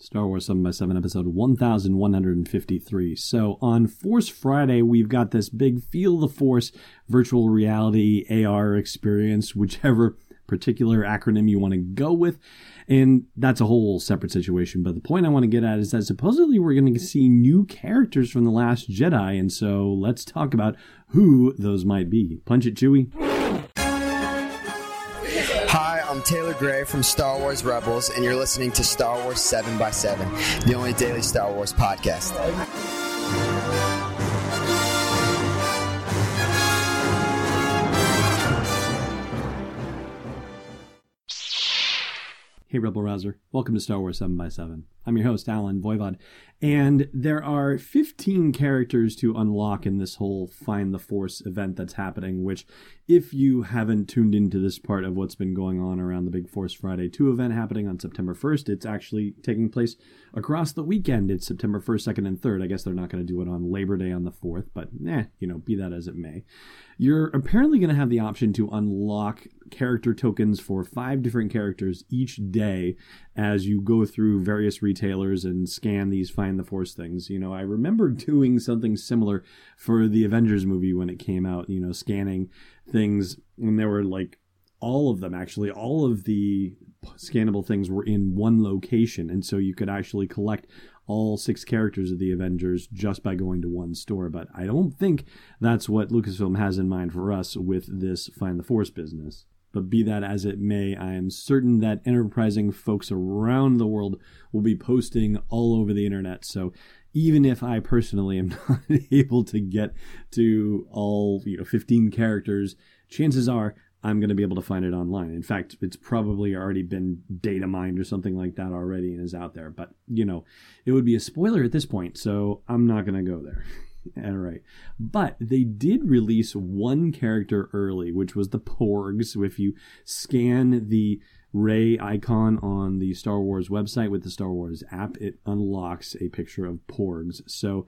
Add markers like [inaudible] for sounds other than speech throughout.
Star Wars 7 by 7 episode 1153. So on Force Friday, we've got this big Feel the Force virtual reality AR experience, [laughs] whichever particular acronym you want to go with. And that's a whole separate situation. But the point I want to get at is that supposedly we're going to see new characters from The Last Jedi. And so let's talk about who those might be. Punch it, Chewie. I'm Taylor Gray from Star Wars Rebels, and you're listening to Star Wars 7 by 7 the only daily Star Wars podcast. Hey, Rebel Rouser. Welcome to Star Wars 7 by 7 I'm your host, Allen Voivod. And there are 15 characters to unlock in this whole Find the Force event that's happening, which, if you haven't tuned into this part of what's been going on around the Big Force Friday 2 event happening on September 1st, it's actually taking place across the weekend. It's September 1st, 2nd, and 3rd. I guess they're not going to do it on Labor Day on the 4th, but eh, you know, be that as it may. You're apparently going to have the option to unlock character tokens for five different characters each day as you go through various retailers and scan these find the force things you know. I remember [laughs] doing something similar for the avengers movie when it came out you know scanning things and there were like all of them actually. All of the scannable things were in one location and so you could actually collect all six characters of the avengers just by going to one store. But i don't think that's what lucasfilm has in mind for us with this find the force business but be that as it may, I am certain that enterprising folks around the world will be posting all over the internet. So even if I personally am [laughs] not able to get to all you know 15 characters, chances are I'm going to be able to find it online. In fact, it's probably already been data mined or something like that already and is out there. But you know, it would be a spoiler at this point, so I'm not going to go there. [laughs] All right. But they did release one character early, which was the Porgs. If you scan the Rey icon on the Star Wars website with the Star Wars app, it unlocks a picture of Porgs. So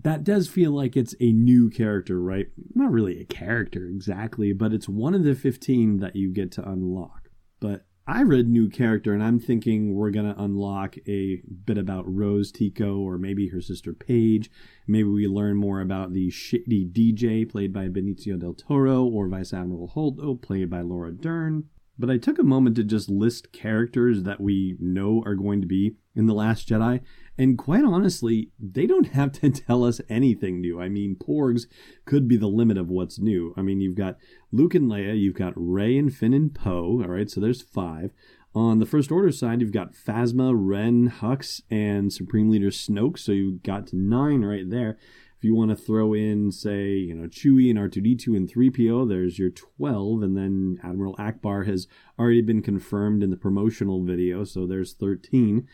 that does feel like it's a new character, right? Not really a character exactly, but it's one of the 15 that you get to unlock. But I read new character and I'm thinking we're going to unlock a bit about Rose Tico or maybe her sister Paige. Maybe we learn more about the shady DJ played by Benicio del Toro or Vice Admiral Holdo played by Laura Dern. But I took a moment to just list characters that we know are going to be in The Last Jedi, and quite honestly, they don't have to [laughs] tell us anything new. I mean, Porgs could be the limit of what's new. I mean, you've got Luke and Leia, you've got Rey and Finn and Poe, all right, so there's five. On the First Order side, you've got Phasma, Ren, Hux, and Supreme Leader Snoke, so you got nine right there. If you want to throw in, say, you know, Chewie and R2D2 and 3PO, there's your 12. And then Admiral Ackbar has already been confirmed in the promotional video, so there's 13.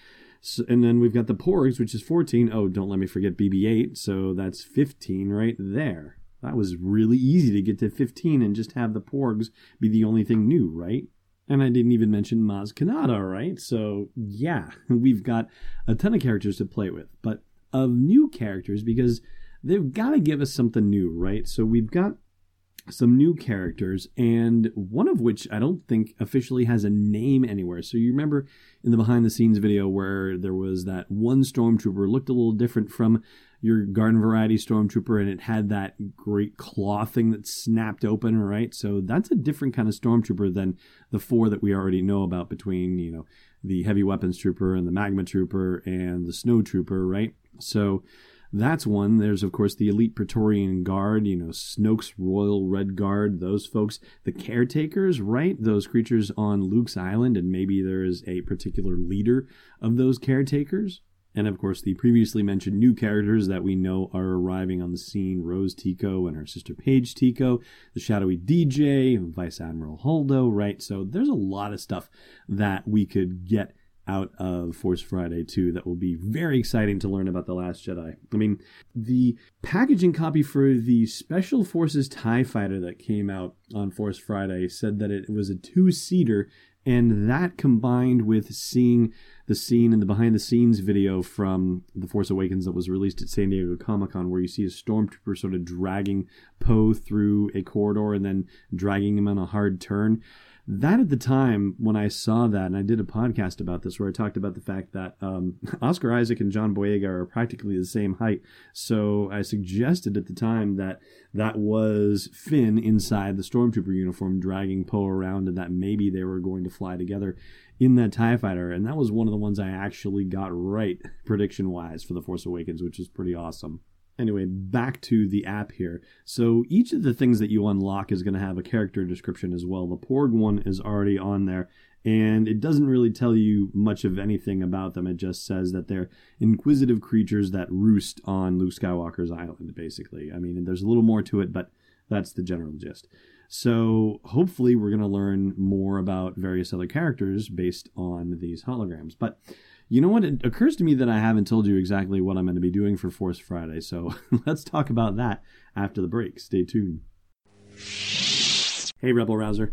So, and then we've got the Porgs, which is 14. Oh, don't let me forget BB 8, so that's 15 right there. That was really easy to get to 15 and just have the Porgs be the only thing new, right? And I didn't even mention Maz Kanata, right? So, yeah, [laughs] we've got a ton of characters to play with. But of new characters, because they've got to give us something new, right? So we've got some new characters, and one of which I don't think officially has a name anywhere. So you remember in the behind the scenes video where there was that one stormtrooper looked a little different from your garden variety stormtrooper, and it had that great claw thing that snapped open, right? So that's a different kind of stormtrooper than the four that we already know about between you know the heavy weapons trooper and the magma trooper and the snow trooper, right? So that's one. There's, of course, the elite Praetorian Guard, you know, Snoke's Royal Red Guard, those folks. The caretakers, right? Those creatures on Luke's Island, and maybe there is a particular leader of those caretakers. And of course, the previously mentioned new characters that we know are arriving on the scene Rose Tico and her sister Paige Tico, the shadowy DJ, Vice Admiral Holdo, right? So there's a lot of stuff that we could get out of Force Friday 2 that will be very exciting to learn about The Last Jedi. I mean, the packaging copy for the Special Forces TIE fighter that came out on Force Friday said that it was a two seater, and that combined with seeing the scene in the behind the scenes video from The Force Awakens that was released at San Diego Comic Con, where you see a stormtrooper sort of dragging Poe through a corridor and then dragging him on a hard turn that at the time when I saw that, and I did a podcast about this where I talked about the fact that um, [laughs] Oscar Isaac and John Boyega are practically the same height. So I suggested at the time that that was Finn inside the Stormtrooper uniform dragging Poe around, and that maybe they were going to fly together in that TIE fighter. And that was one of the ones I actually got right prediction wise for The Force Awakens, which is pretty awesome anyway, back to the app here. So each of the things that you unlock is going to have a character description as well. The Porg one is already on there, and it doesn't really tell you much of anything about them. It just says that they're inquisitive creatures that roost on Luke Skywalker's island, basically. I mean, there's a little more to it, but that's the general gist. So hopefully, we're going to learn more about various other characters based on these holograms. But you know what? It occurs to me that I haven't told you exactly what I'm going to be doing for Force Friday, so [laughs] let's talk about that after the break. Stay tuned. Hey, Rebel Rouser.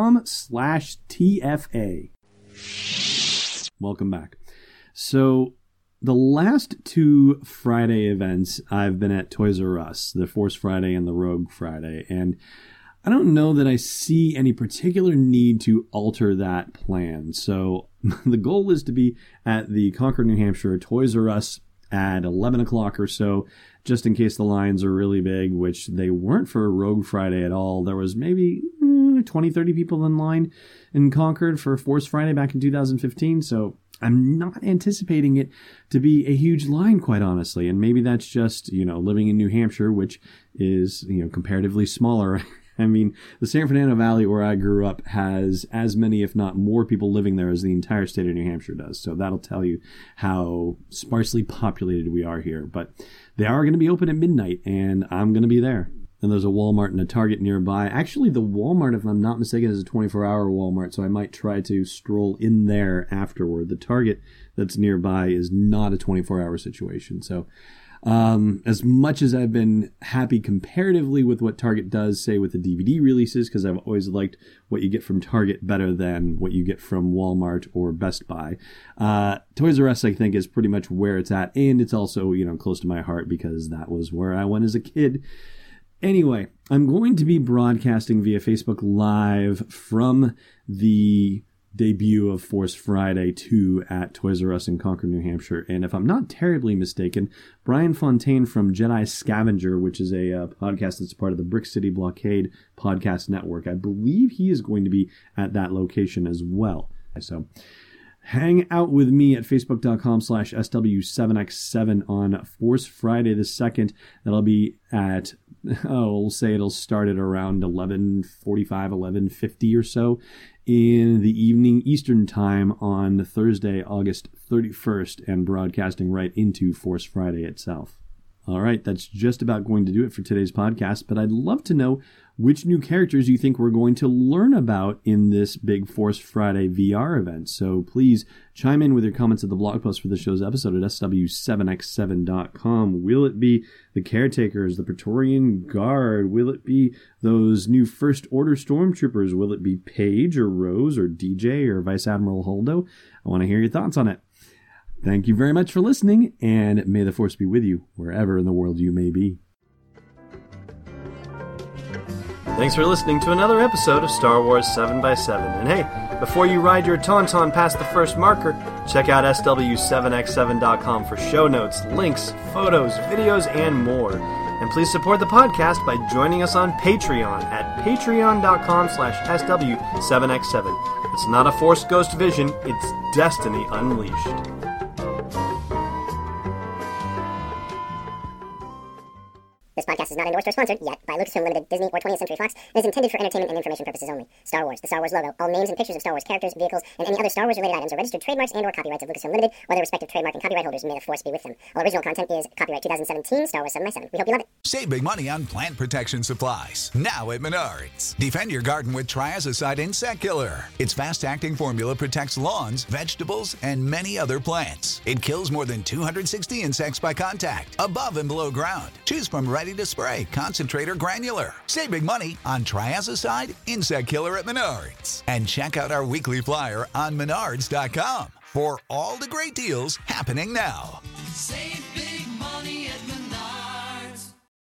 com slash TFA. Welcome back. So, the last two Friday events, I've been at Toys R Us, the Force Friday and the Rogue Friday, and I don't know that I see any particular need to alter that plan. So, [laughs] the goal is to be at the Concord, New Hampshire Toys R Us at 11 o'clock or so, just in case the lines are really big, which they weren't for Rogue Friday at all. There was maybe mm, 20, 30 people in line in Concord for Force Friday back in 2015. So I'm not anticipating it to be a huge line, quite honestly. And maybe that's just, you know, living in New Hampshire, which is, you know, comparatively smaller. [laughs] I mean, the San Fernando Valley, where I grew up, has as many, if not more, people living there as the entire state of New Hampshire does. So that'll tell you how sparsely populated we are here. But they are going to be open at midnight, and I'm going to be there. And there's a Walmart and a Target nearby. Actually, the Walmart, if I'm not mistaken, is a 24 hour Walmart, so I might try to stroll in there afterward. The Target that's nearby is not a 24 hour situation. So, um, as much as I've been happy comparatively with what Target does, say with the DVD releases, because I've always liked what you get from Target better than what you get from Walmart or Best Buy, uh, Toys R Us, I think, is pretty much where it's at. And it's also, you know, close to my heart because that was where I went as a kid. Anyway, I'm going to be broadcasting via Facebook Live from the debut of Force Friday 2 at Toys R Us in Concord, New Hampshire. And if I'm not terribly mistaken, Brian Fontaine from Jedi Scavenger, which is a uh, podcast that's part of the Brick City Blockade podcast network, I believe he is going to be at that location as well. So hang out with me at facebook.com slash sw7x7 on force friday the 2nd that'll be at [laughs] oh we'll say it'll start at around 11.45 11.50 or so in the evening eastern time on thursday august 31st and broadcasting right into force friday itself. All right, that's just about going to do it for today's podcast, but I'd love to know which new characters you think we're going to learn about in this Big Force Friday VR event. So please chime in with your comments at the blog post for the show's episode at sw7x7.com. Will it be the caretakers, the Praetorian Guard? Will it be those new First Order stormtroopers? Will it be Paige or Rose or DJ or Vice Admiral Holdo? I want to hear your thoughts on it. Thank you very much for listening, and may the Force be with you wherever in the world you may be. Thanks for listening to another episode of Star Wars 7x7. And hey, before you ride your Tauntaun past the first marker, check out SW7x7.com for show notes, links, photos, videos, and more. And please support the podcast by joining us on Patreon at patreon.com slash SW7x7. It's not a Force Ghost vision, it's Destiny Unleashed. Podcast is not endorsed or sponsored yet by Lucasfilm Limited, Disney, or 20th Century Fox, and is intended for entertainment and information purposes only. Star Wars, the Star Wars logo, all names and pictures of Star Wars characters, vehicles, and any other Star Wars related items are registered trademarks and or copyrights of Lucasfilm Limited or their respective trademark and copyright holders. May the force be with them. All original content is copyright 2017 Star Wars 7 by 7 We hope you love it. Save big money on plant protection supplies. Now at Menards. Defend your garden with Triazicide Insect Killer. Its fast acting formula protects lawns, vegetables, and many other plants. It kills more than 260 insects by contact, above and below ground. Choose from ready to spray, concentrate, or granular. Save big money on Triazicide Insect Killer at Menards. And check out our weekly flyer on menards.com for all the great deals happening now. Save